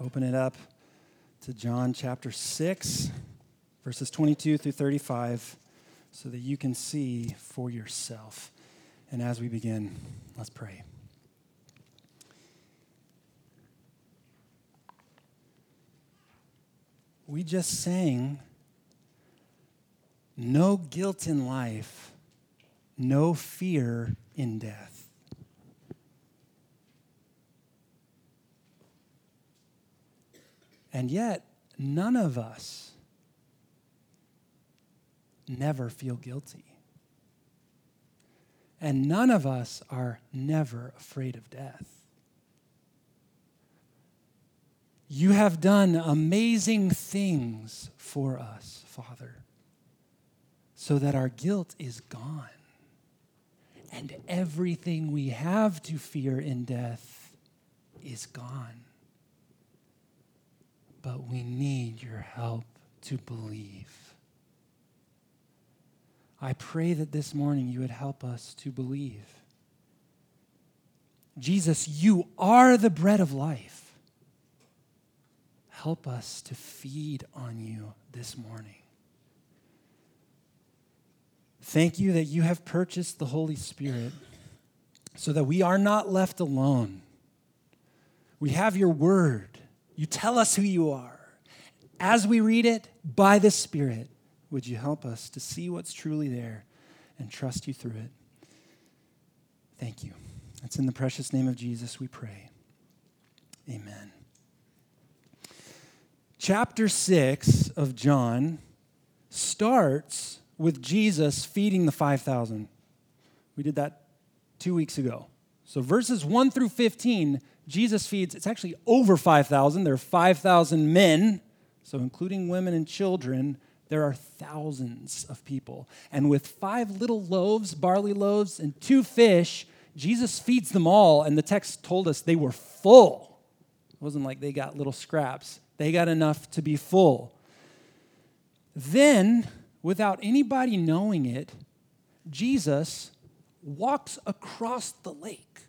open it up to John chapter 6, verses 22 through 35, so that you can see for yourself. And as we begin, let's pray. We just sang, No guilt in life, no fear in death. And yet, none of us never feel guilty. And none of us are never afraid of death. You have done amazing things for us, Father, so that our guilt is gone. And everything we have to fear in death is gone but we need your help to believe. I pray that this morning you would help us to believe. Jesus, you are the bread of life. Help us to feed on you this morning. Thank you that you have purchased the Holy Spirit so that we are not left alone. We have your word you tell us who you are. As we read it by the Spirit, would you help us to see what's truly there and trust you through it? Thank you. It's in the precious name of Jesus we pray. Amen. Chapter 6 of John starts with Jesus feeding the 5,000. We did that two weeks ago. So verses 1 through 15 Jesus feeds, it's actually over 5,000. There are 5,000 men, so including women and children, there are thousands of people. And with five little loaves, barley loaves, and two fish, Jesus feeds them all. And the text told us they were full. It wasn't like they got little scraps, they got enough to be full. Then, without anybody knowing it, Jesus walks across the lake.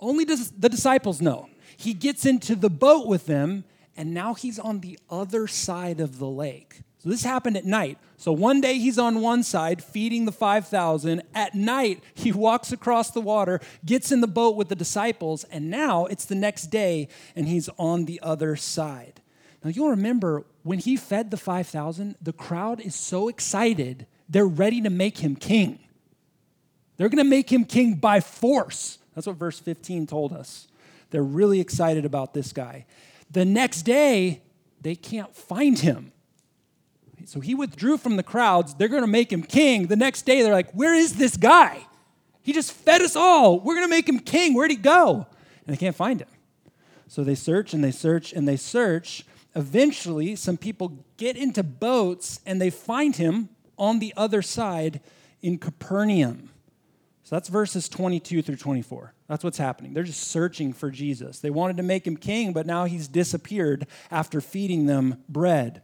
Only does the disciples know. He gets into the boat with them, and now he's on the other side of the lake. So this happened at night. So one day he's on one side feeding the 5,000. At night, he walks across the water, gets in the boat with the disciples, and now it's the next day and he's on the other side. Now you'll remember when he fed the 5,000, the crowd is so excited, they're ready to make him king. They're going to make him king by force. That's what verse 15 told us. They're really excited about this guy. The next day, they can't find him. So he withdrew from the crowds. They're going to make him king. The next day, they're like, Where is this guy? He just fed us all. We're going to make him king. Where'd he go? And they can't find him. So they search and they search and they search. Eventually, some people get into boats and they find him on the other side in Capernaum. So that's verses 22 through 24. That's what's happening. They're just searching for Jesus. They wanted to make him king, but now he's disappeared after feeding them bread.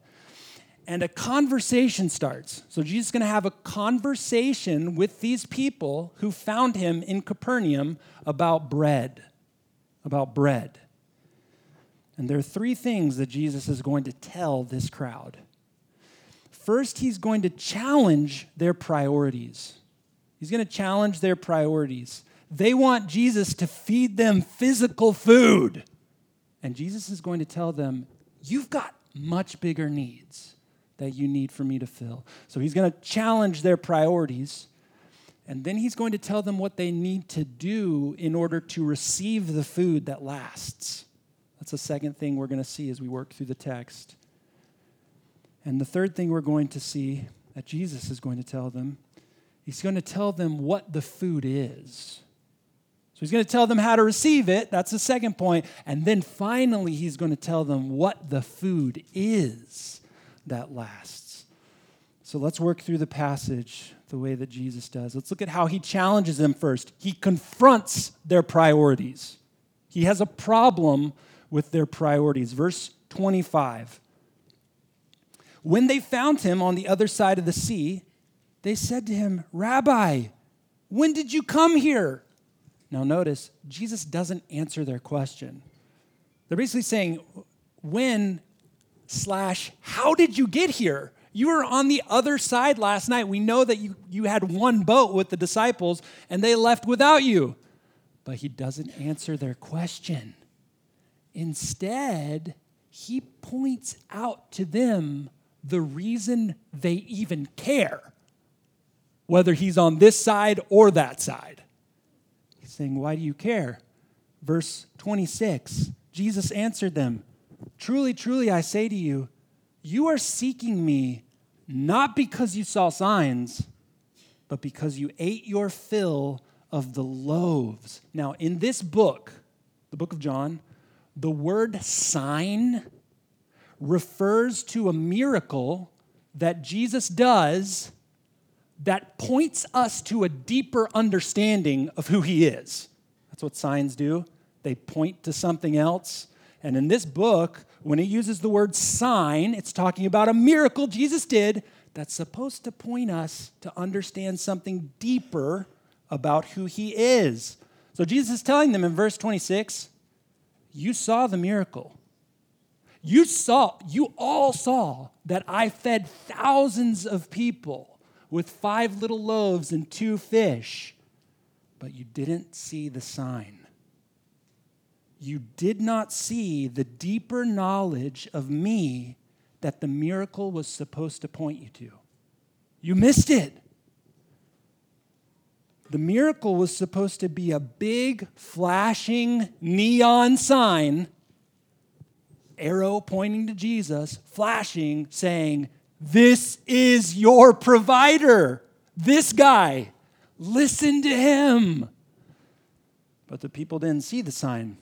And a conversation starts. So Jesus is going to have a conversation with these people who found him in Capernaum about bread. About bread. And there are three things that Jesus is going to tell this crowd. First, he's going to challenge their priorities. He's going to challenge their priorities. They want Jesus to feed them physical food. And Jesus is going to tell them, You've got much bigger needs that you need for me to fill. So he's going to challenge their priorities. And then he's going to tell them what they need to do in order to receive the food that lasts. That's the second thing we're going to see as we work through the text. And the third thing we're going to see that Jesus is going to tell them He's going to tell them what the food is. So he's going to tell them how to receive it. That's the second point. And then finally, he's going to tell them what the food is that lasts. So let's work through the passage the way that Jesus does. Let's look at how he challenges them first. He confronts their priorities, he has a problem with their priorities. Verse 25. When they found him on the other side of the sea, they said to him, Rabbi, when did you come here? Now, notice, Jesus doesn't answer their question. They're basically saying, when slash how did you get here? You were on the other side last night. We know that you, you had one boat with the disciples and they left without you. But he doesn't answer their question. Instead, he points out to them the reason they even care, whether he's on this side or that side. He's saying, Why do you care? Verse 26 Jesus answered them, Truly, truly, I say to you, you are seeking me not because you saw signs, but because you ate your fill of the loaves. Now, in this book, the book of John, the word sign refers to a miracle that Jesus does that points us to a deeper understanding of who he is. That's what signs do. They point to something else. And in this book, when it uses the word sign, it's talking about a miracle Jesus did that's supposed to point us to understand something deeper about who he is. So Jesus is telling them in verse 26 you saw the miracle. You saw, you all saw that I fed thousands of people with five little loaves and two fish, but you didn't see the sign. You did not see the deeper knowledge of me that the miracle was supposed to point you to. You missed it. The miracle was supposed to be a big, flashing neon sign, arrow pointing to Jesus, flashing, saying, This is your provider. This guy. Listen to him. But the people didn't see the sign.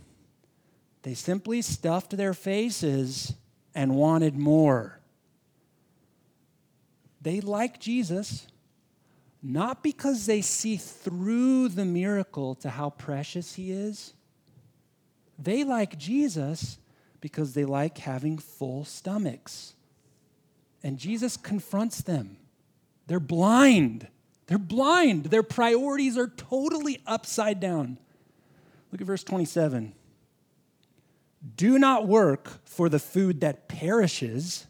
They simply stuffed their faces and wanted more. They like Jesus not because they see through the miracle to how precious he is. They like Jesus because they like having full stomachs. And Jesus confronts them. They're blind. They're blind. Their priorities are totally upside down. Look at verse 27. Do not work for the food that perishes,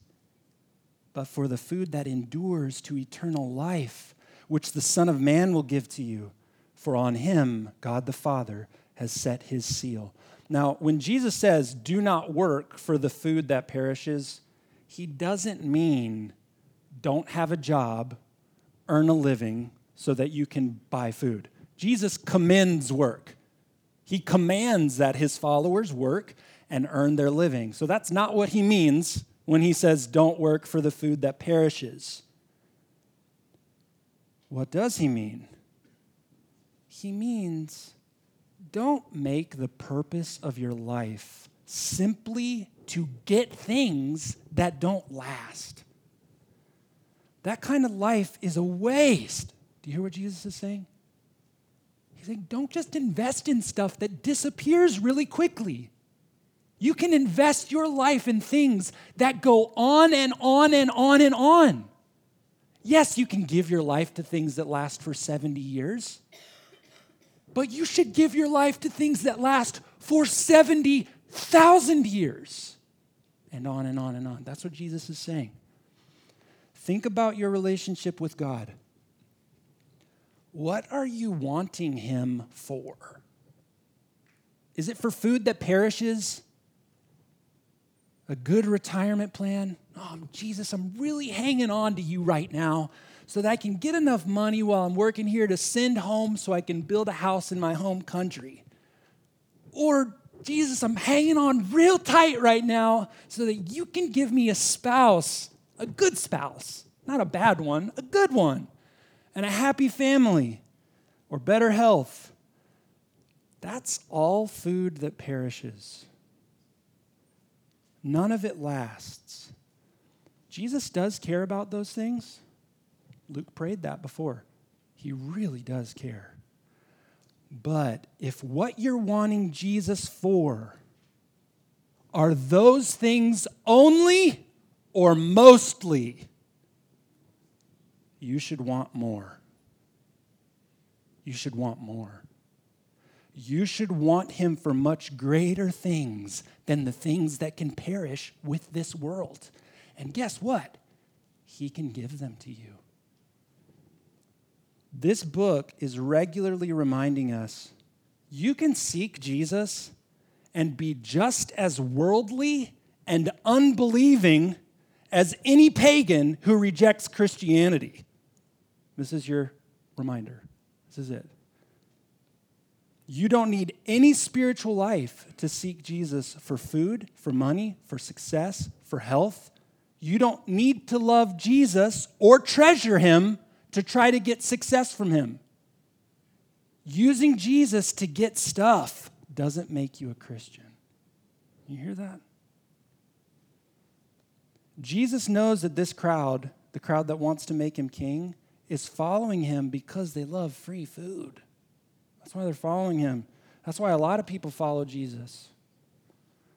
but for the food that endures to eternal life which the Son of Man will give to you, for on him God the Father has set his seal. Now, when Jesus says, do not work for the food that perishes, he doesn't mean don't have a job, earn a living so that you can buy food. Jesus commends work. He commands that his followers work and earn their living. So that's not what he means when he says, don't work for the food that perishes. What does he mean? He means don't make the purpose of your life simply to get things that don't last. That kind of life is a waste. Do you hear what Jesus is saying? He's saying, don't just invest in stuff that disappears really quickly. You can invest your life in things that go on and on and on and on. Yes, you can give your life to things that last for 70 years, but you should give your life to things that last for 70,000 years. And on and on and on. That's what Jesus is saying. Think about your relationship with God. What are you wanting Him for? Is it for food that perishes? A good retirement plan? oh, Jesus, I'm really hanging on to you right now so that I can get enough money while I'm working here to send home so I can build a house in my home country. Or, Jesus, I'm hanging on real tight right now so that you can give me a spouse, a good spouse, not a bad one, a good one, and a happy family or better health. That's all food that perishes. None of it lasts. Jesus does care about those things. Luke prayed that before. He really does care. But if what you're wanting Jesus for are those things only or mostly, you should want more. You should want more. you should want him for much greater things than the things that can perish with this world. And guess what? He can give them to you. This book is regularly reminding us you can seek Jesus and be just as worldly and unbelieving as any pagan who rejects Christianity. This is your reminder. This is it. You don't need any spiritual life to seek Jesus for food, for money, for success, for health. You don't need to love Jesus or treasure him to try to get success from him. Using Jesus to get stuff doesn't make you a Christian. You hear that? Jesus knows that this crowd, the crowd that wants to make him king, is following him because they love free food. That's why they're following him. That's why a lot of people follow Jesus.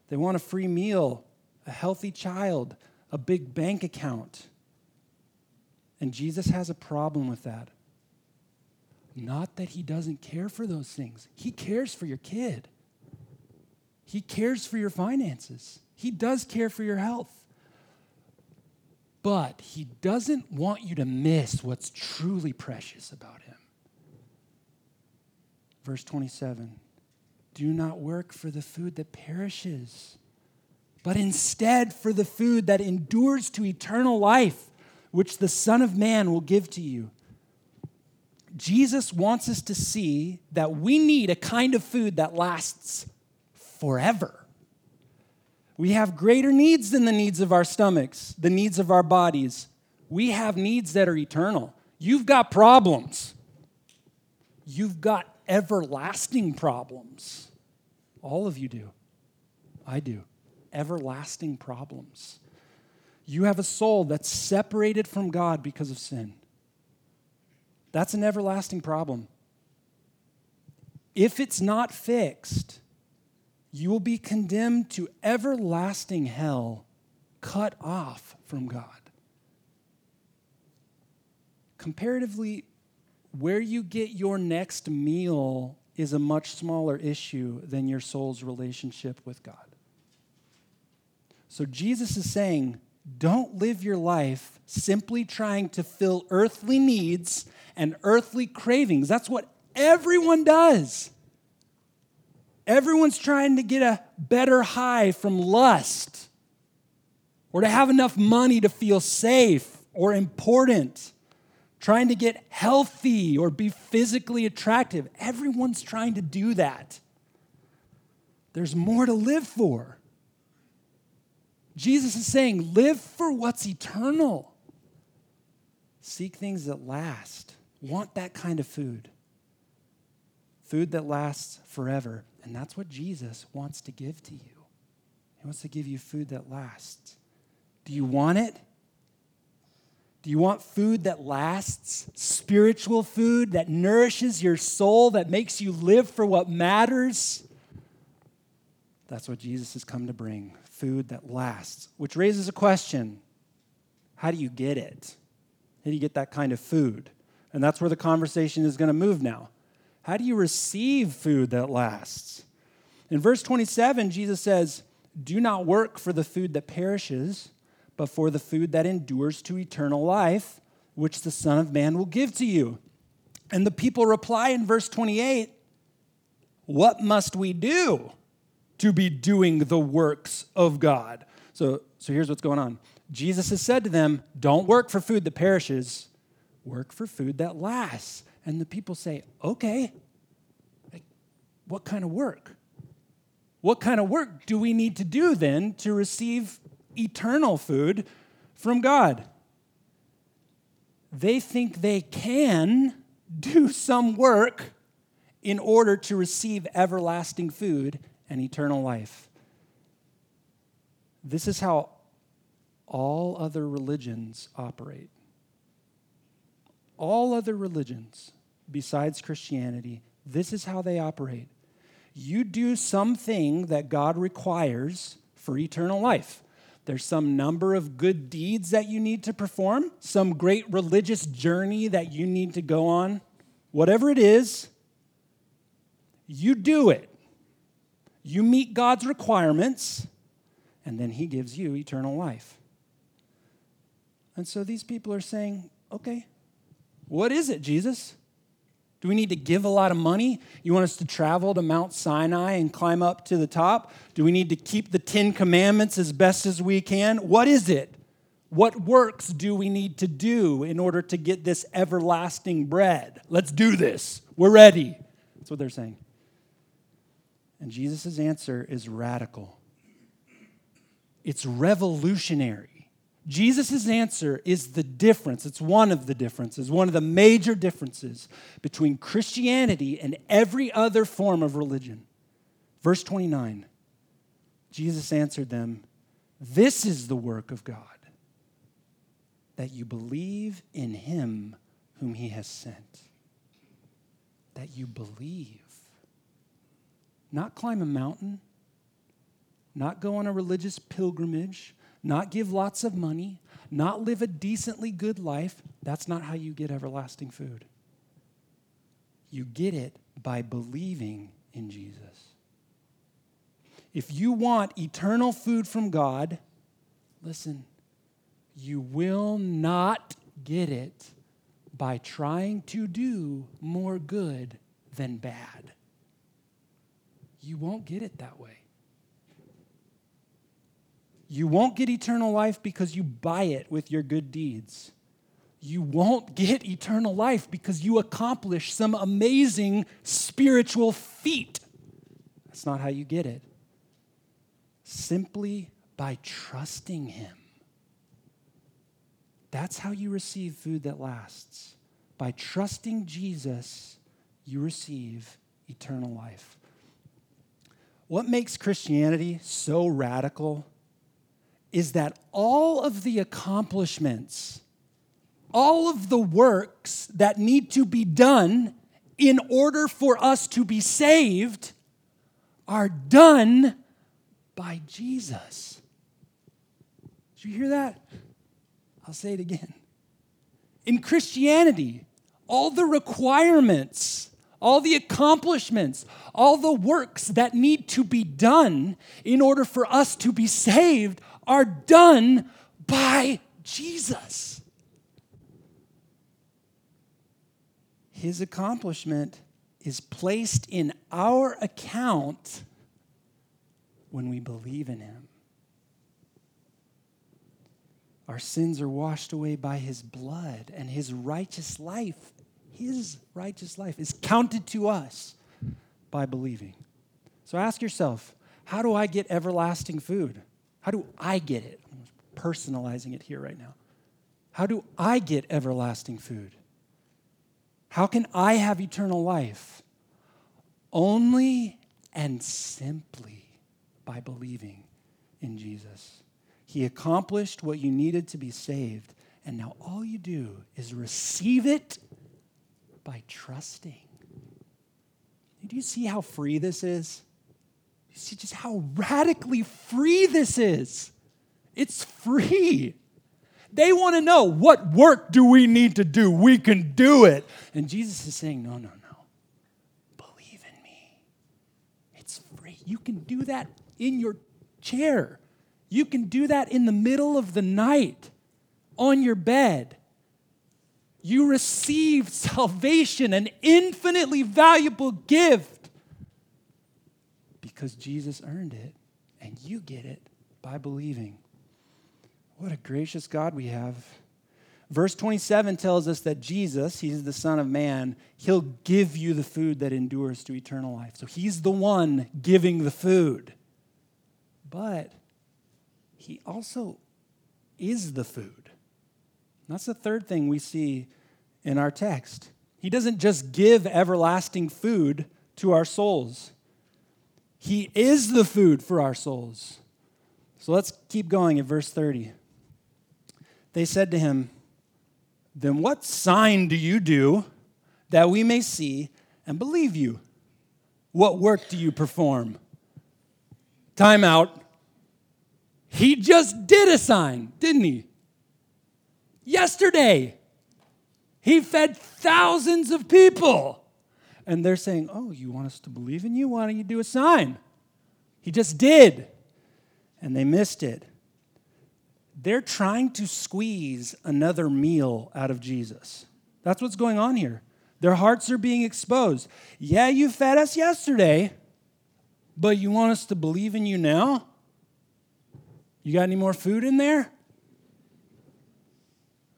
They want a free meal, a healthy child, a big bank account. And Jesus has a problem with that. Not that he doesn't care for those things, he cares for your kid, he cares for your finances, he does care for your health. But he doesn't want you to miss what's truly precious about him. Verse 27 Do not work for the food that perishes, but instead for the food that endures to eternal life, which the Son of Man will give to you. Jesus wants us to see that we need a kind of food that lasts forever. We have greater needs than the needs of our stomachs, the needs of our bodies. We have needs that are eternal. You've got problems. You've got everlasting problems. All of you do. I do. Everlasting problems. You have a soul that's separated from God because of sin. That's an everlasting problem. If it's not fixed, you will be condemned to everlasting hell, cut off from God. Comparatively, where you get your next meal is a much smaller issue than your soul's relationship with God. So Jesus is saying, don't live your life simply trying to fill earthly needs and earthly cravings. That's what everyone does. Everyone's trying to get a better high from lust or to have enough money to feel safe or important trying to get healthy or be physically attractive. Everyone's trying to do that. There's more to live for. Jesus is saying, live for what's eternal. Seek things that last. Want that kind of food. Food that lasts forever. And that's what Jesus wants to give to you. He wants to give you food that lasts. Do you want it? Do you want food that lasts? Spiritual food that nourishes your soul, that makes you live for what matters? That's what Jesus has come to bring food that lasts, which raises a question how do you get it? How do you get that kind of food? And that's where the conversation is going to move now. How do you receive food that lasts? In verse 27, Jesus says, Do not work for the food that perishes but for the food that endures to eternal life, which the Son of Man will give to you. And the people reply in verse 28 What must we do to be doing the works of God? So, so here's what's going on Jesus has said to them, Don't work for food that perishes, work for food that lasts. And the people say, Okay, what kind of work? What kind of work do we need to do then to receive eternal food from God. They think they can do some work in order to receive everlasting food and eternal life. This is how all other religions operate. All other religions, besides Christianity, this is how they operate. You do something that God requires for eternal life. There's some number of good deeds that you need to perform, some great religious journey that you need to go on. Whatever it is, You do it. You meet God's requirements, and then He gives you eternal life. And so these people are saying, okay, what is it, Jesus? Do we need to give a lot of money? You want us to travel to Mount Sinai and climb up to the top? Do we need to keep the Ten Commandments as best as we can? What is it? What works do we need to do in order to get this everlasting bread? Let's do this. We're ready. That's what they're saying. And Jesus' answer is radical, it's revolutionary. Jesus' answer is the difference. It's one of the differences, one of the major differences between Christianity and every other form of religion. Verse 29 Jesus answered them, This is the work of God, that you believe in him whom he has sent. That you believe. Not climb a mountain, not go on a religious pilgrimage not give lots of money, not live a decently good life. That's not how you get everlasting food. You get it by believing in Jesus. If you want eternal food from God, listen, you will not get it by trying to do more good than bad. You won't get it that way. You won't get eternal life because you buy it with your good deeds. You won't get eternal life because you accomplish some amazing spiritual feat. That's not how you get it. Simply by trusting Him. That's how you receive food that lasts. By trusting Jesus, you receive eternal life. What makes Christianity so radical is that all of the accomplishments, all of the works that need to be done in order for us to be saved are done by Jesus. Did you hear that? I'll say it again. In Christianity, all the requirements, all the accomplishments, all the works that need to be done in order for us to be saved are done by Jesus. His accomplishment is placed in our account when we believe in Him. Our sins are washed away by His blood, and His righteous life, His righteous life, is counted to us by believing. So ask yourself how do I get everlasting food? How do I get it? I'm personalizing it here right now. How do I get everlasting food? How can I have eternal life? Only and simply by believing in Jesus. He accomplished what you needed to be saved, and now all you do is receive it by trusting. Do you see how free this is? You see just how radically free this is. It's free. They want to know what work do we need to do? We can do it. And Jesus is saying, no, no, no. Believe in me. It's free. You can do that in your chair. You can do that in the middle of the night on your bed. You receive salvation, an infinitely valuable gift because Jesus earned it, and you get it by believing. What a gracious God we have. Verse 27 tells us that Jesus, he's the Son of Man, he'll give you the food that endures to eternal life. So he's the one giving the food. But he also is the food. That's the third thing we see in our text. He doesn't just give everlasting food to our souls, he is the food for our souls. So let's keep going at verse 30. They said to him, Then what sign do you do that we may see and believe you? What work do you perform? Time out. He just did a sign, didn't he? Yesterday, he fed thousands of people. And they're saying, Oh, you want us to believe in you? Why don't you do a sign? He just did. And they missed it. They're trying to squeeze another meal out of Jesus. That's what's going on here. Their hearts are being exposed. Yeah, you fed us yesterday, but you want us to believe in you now? You got any more food in there?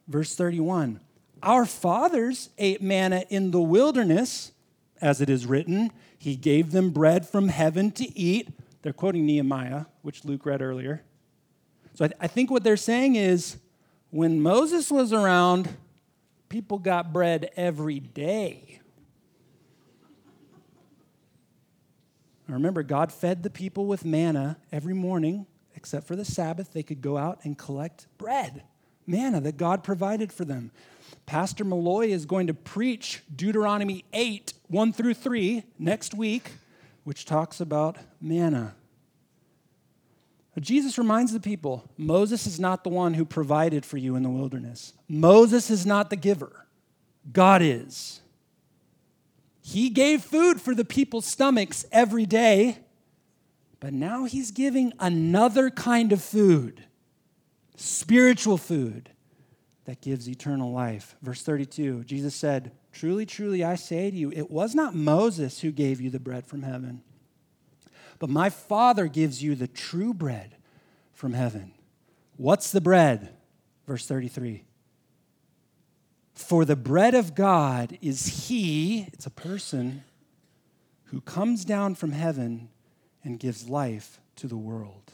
Verse 31 Our fathers ate manna in the wilderness, as it is written, He gave them bread from heaven to eat. They're quoting Nehemiah, which Luke read earlier. So I, th- I think what they're saying is when Moses was around, people got bread every day. Remember, God fed the people with manna every morning, except for the Sabbath. They could go out and collect bread, manna that God provided for them. Pastor Malloy is going to preach Deuteronomy 8, 1 through 3 next week, which talks about manna. Jesus reminds the people Moses is not the one who provided for you in the wilderness. Moses is not the giver, God is. He gave food for the people's stomachs every day, but now he's giving another kind of food spiritual food that gives eternal life. Verse 32 Jesus said, Truly, truly, I say to you, it was not Moses who gave you the bread from heaven but my Father gives you the true bread from heaven. What's the bread? Verse 33. For the bread of God is He, it's a person, who comes down from heaven and gives life to the world.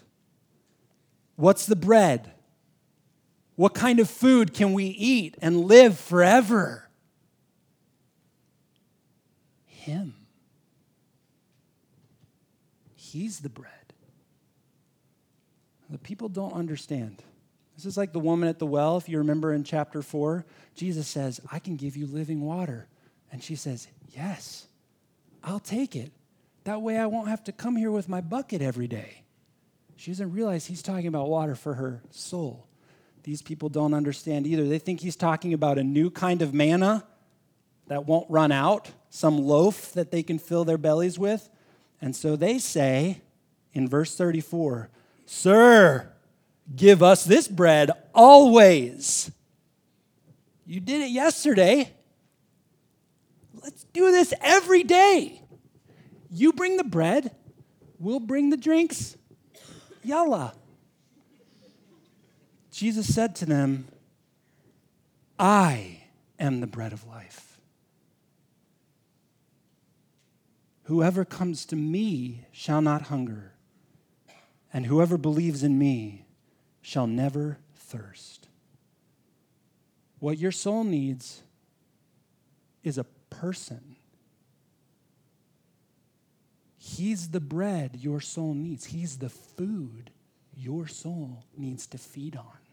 What's the bread? What kind of food can we eat and live forever? Him. He's the bread. The people don't understand. This is like the woman at the well, if you remember in chapter 4. Jesus says, I can give you living water. And she says, Yes, I'll take it. That way I won't have to come here with my bucket every day. She doesn't realize he's talking about water for her soul. These people don't understand either. They think he's talking about a new kind of manna that won't run out, some loaf that they can fill their bellies with. And so they say in verse 34, Sir, give us this bread always. You did it yesterday. Let's do this every day. You bring the bread, we'll bring the drinks. Yalla. Jesus said to them, I am the bread of life. Whoever comes to me shall not hunger, and whoever believes in me shall never thirst. What your soul needs is a person. He's the bread your soul needs, He's the food your soul needs to feed on.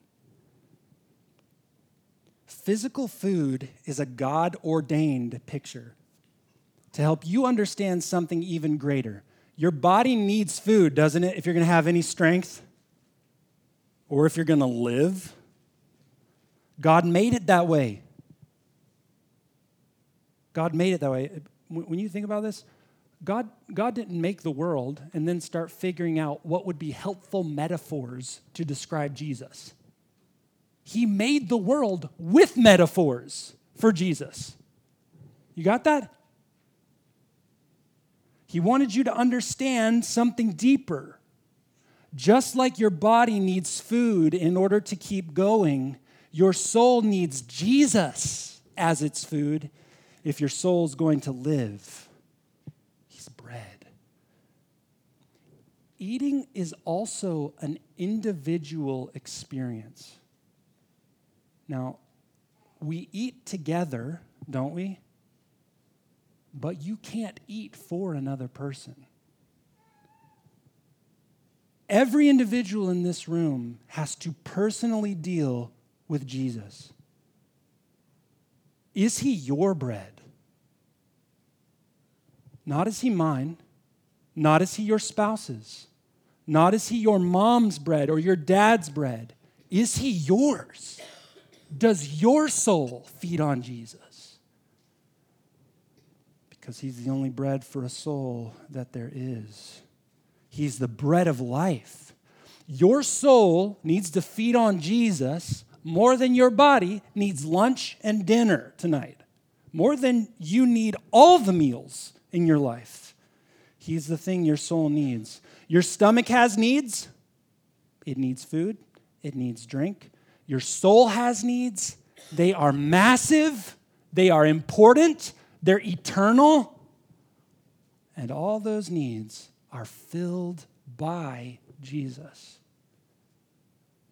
Physical food is a God ordained picture to help you understand something even greater. Your body needs food, doesn't it, if you're going to have any strength or if you're going to live? God made it that way. God made it that way. When you think about this, God, God didn't make the world and then start figuring out what would be helpful metaphors to describe Jesus. He made the world with metaphors for Jesus. You got that? He wanted you to understand something deeper. Just like your body needs food in order to keep going, your soul needs Jesus as its food if your soul is going to live. He's bread. Eating is also an individual experience. Now, we eat together, don't we? but you can't eat for another person. Every individual in this room has to personally deal with Jesus. Is he your bread? Not is he mine, not is he your spouse's, not is he your mom's bread or your dad's bread. Is he yours? Does your soul feed on Jesus? Because he's the only bread for a soul that there is. He's the bread of life. Your soul needs to feed on Jesus more than your body needs lunch and dinner tonight, more than you need all the meals in your life. He's the thing your soul needs. Your stomach has needs, it needs food, it needs drink. Your soul has needs, they are massive, they are important, they're eternal. And all those needs are filled by Jesus.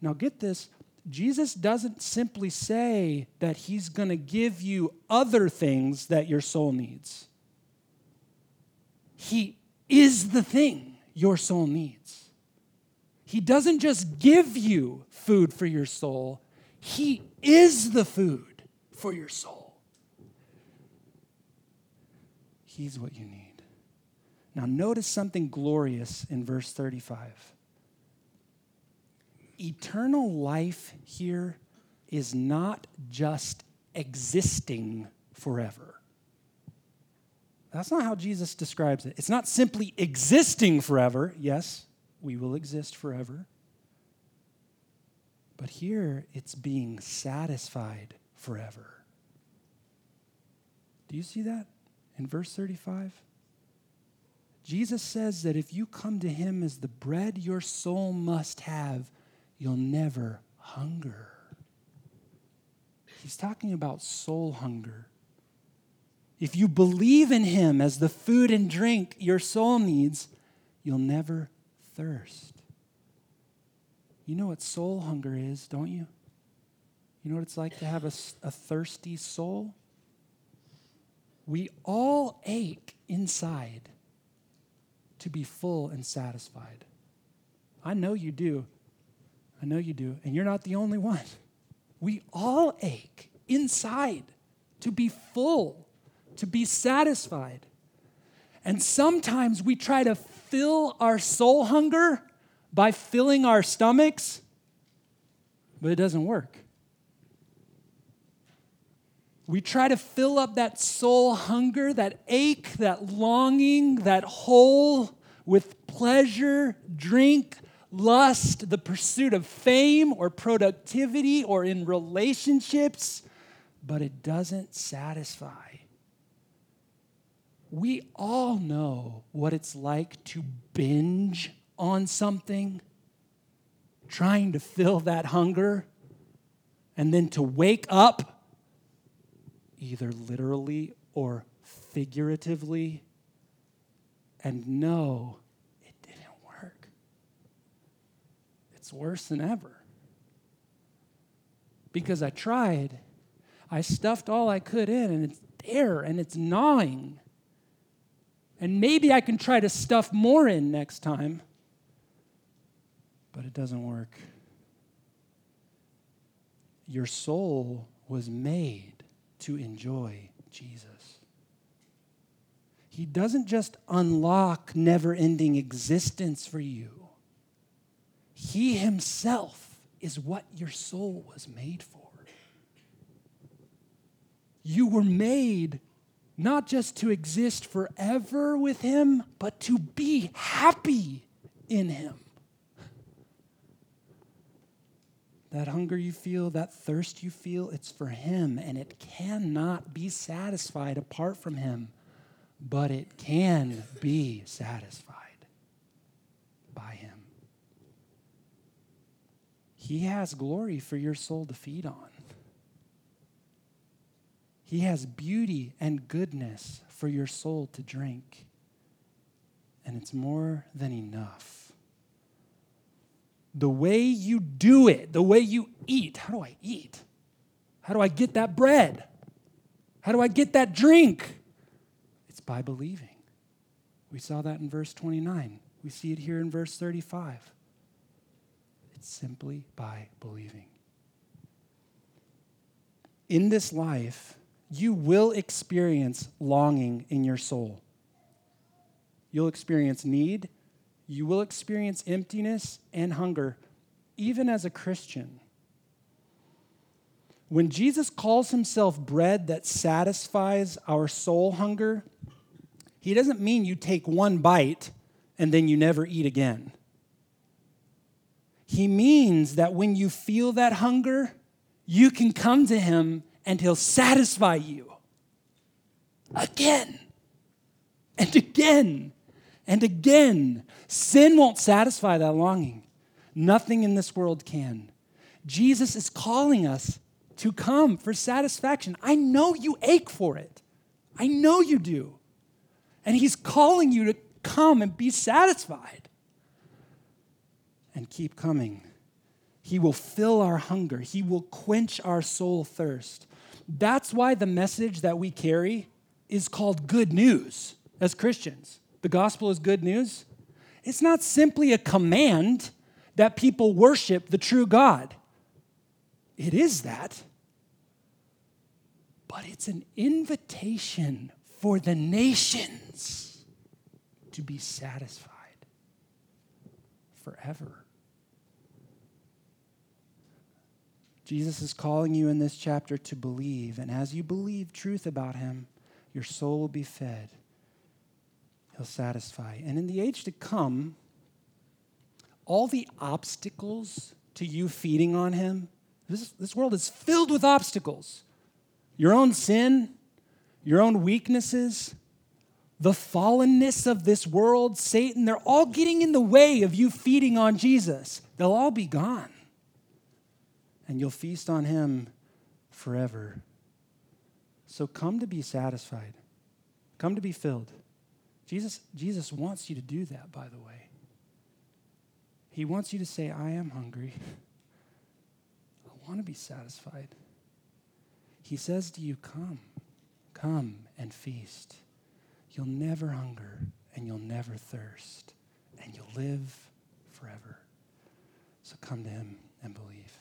Now, get this Jesus doesn't simply say that he's going to give you other things that your soul needs. He is the thing your soul needs. He doesn't just give you food for your soul, He is the food for your soul. He's what you need. Now, notice something glorious in verse 35 eternal life here is not just existing forever. That's not how Jesus describes it. It's not simply existing forever. Yes, we will exist forever. But here it's being satisfied forever. Do you see that in verse 35? Jesus says that if you come to him as the bread your soul must have, you'll never hunger. He's talking about soul hunger. If you believe in Him as the food and drink your soul needs, you'll never thirst. You know what soul hunger is, don't you? You know what it's like to have a, a thirsty soul? We all ache inside to be full and satisfied. I know you do. I know you do. And you're not the only one. We all ache inside to be full, to be satisfied. And sometimes we try to fill our soul hunger by filling our stomachs, but it doesn't work. We try to fill up that soul hunger, that ache, that longing, that hole with pleasure, drink, lust, the pursuit of fame or productivity or in relationships, but it doesn't satisfy. We all know what it's like to binge on something, trying to fill that hunger, and then to wake up, either literally or figuratively, and know it didn't work. it's worse than ever. Because I tried, I stuffed all I could in, and it's there and it's gnawing. And maybe I can try to stuff more in next time, but it doesn't work. Your soul was made to enjoy Jesus. He doesn't just unlock never ending existence for you. He Himself is what your soul was made for. You were made not just to exist forever with Him, but to be happy in Him. That hunger you feel, that thirst you feel, it's for Him, and it cannot be satisfied apart from Him, but it can be satisfied by Him. He has glory for your soul to feed on. He has beauty and goodness for your soul to drink. And it's more than enough. The way you do it, the way you eat, how do I eat? How do I get that bread? How do I get that drink? It's by believing. We saw that in verse 29. We see it here in verse 35. It's simply by believing. In this life, you will experience longing in your soul. You'll experience need, you will experience emptiness and hunger, even as a Christian. When Jesus calls himself bread that satisfies our soul hunger, He doesn't mean you take one bite and then you never eat again. He means that when you feel that hunger, you can come to Him and He'll satisfy you again and again and again. Sin won't satisfy that longing. Nothing in this world can. Jesus is calling us to come for satisfaction. I know you ache for it. I know you do. And He's calling you to come and be satisfied. And keep coming. He will fill our hunger, He will quench our soul thirst. That's why the message that we carry is called good news as Christians. The gospel is good news. It's not simply a command that people worship the true God. It is that. But it's an invitation for the nations to be satisfied forever. Jesus is calling you in this chapter to believe, and as you believe truth about him, your soul will be fed. He'll satisfy. And in the age to come, all the obstacles to you feeding on him, this, this world is filled with obstacles. Your own sin, your own weaknesses, the fallenness of this world, Satan, they're all getting in the way of you feeding on Jesus. They'll all be gone. And you'll feast on him forever. So come to be satisfied, come to be filled. Jesus, Jesus wants you to do that, by the way. He wants you to say, I am hungry. I want to be satisfied. He says to you, Come, come and feast. You'll never hunger and you'll never thirst and you'll live forever. So come to him and believe.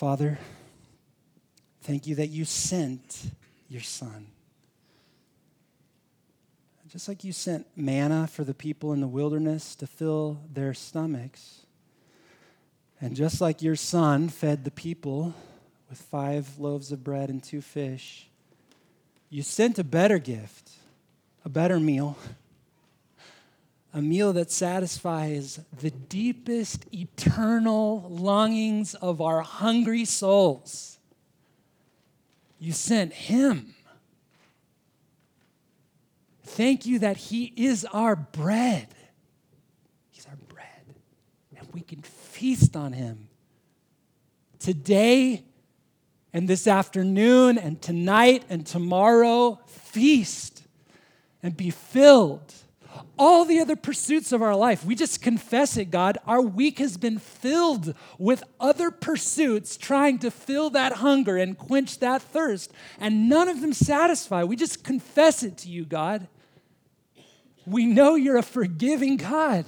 Father, thank you that you sent your son. Just like you sent manna for the people in the wilderness to fill their stomachs, and just like your son fed the people with five loaves of bread and two fish, you sent a better gift, a better meal, a meal that satisfies the deepest eternal longings of our hungry souls. You sent him Thank you that He is our bread. He's our bread. And we can feast on Him today and this afternoon and tonight and tomorrow. Feast and be filled. All the other pursuits of our life, we just confess it, God. Our week has been filled with other pursuits trying to fill that hunger and quench that thirst, and none of them satisfy. We just confess it to you, God we know you're a forgiving God.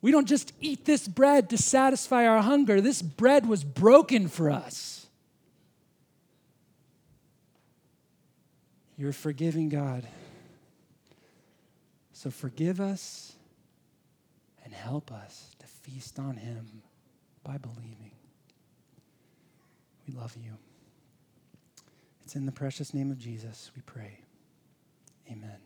We don't just eat this bread to satisfy our hunger. This bread was broken for us. You're a forgiving God. So forgive us and help us to feast on Him by believing. We love you. It's in the precious name of Jesus we pray. Amen.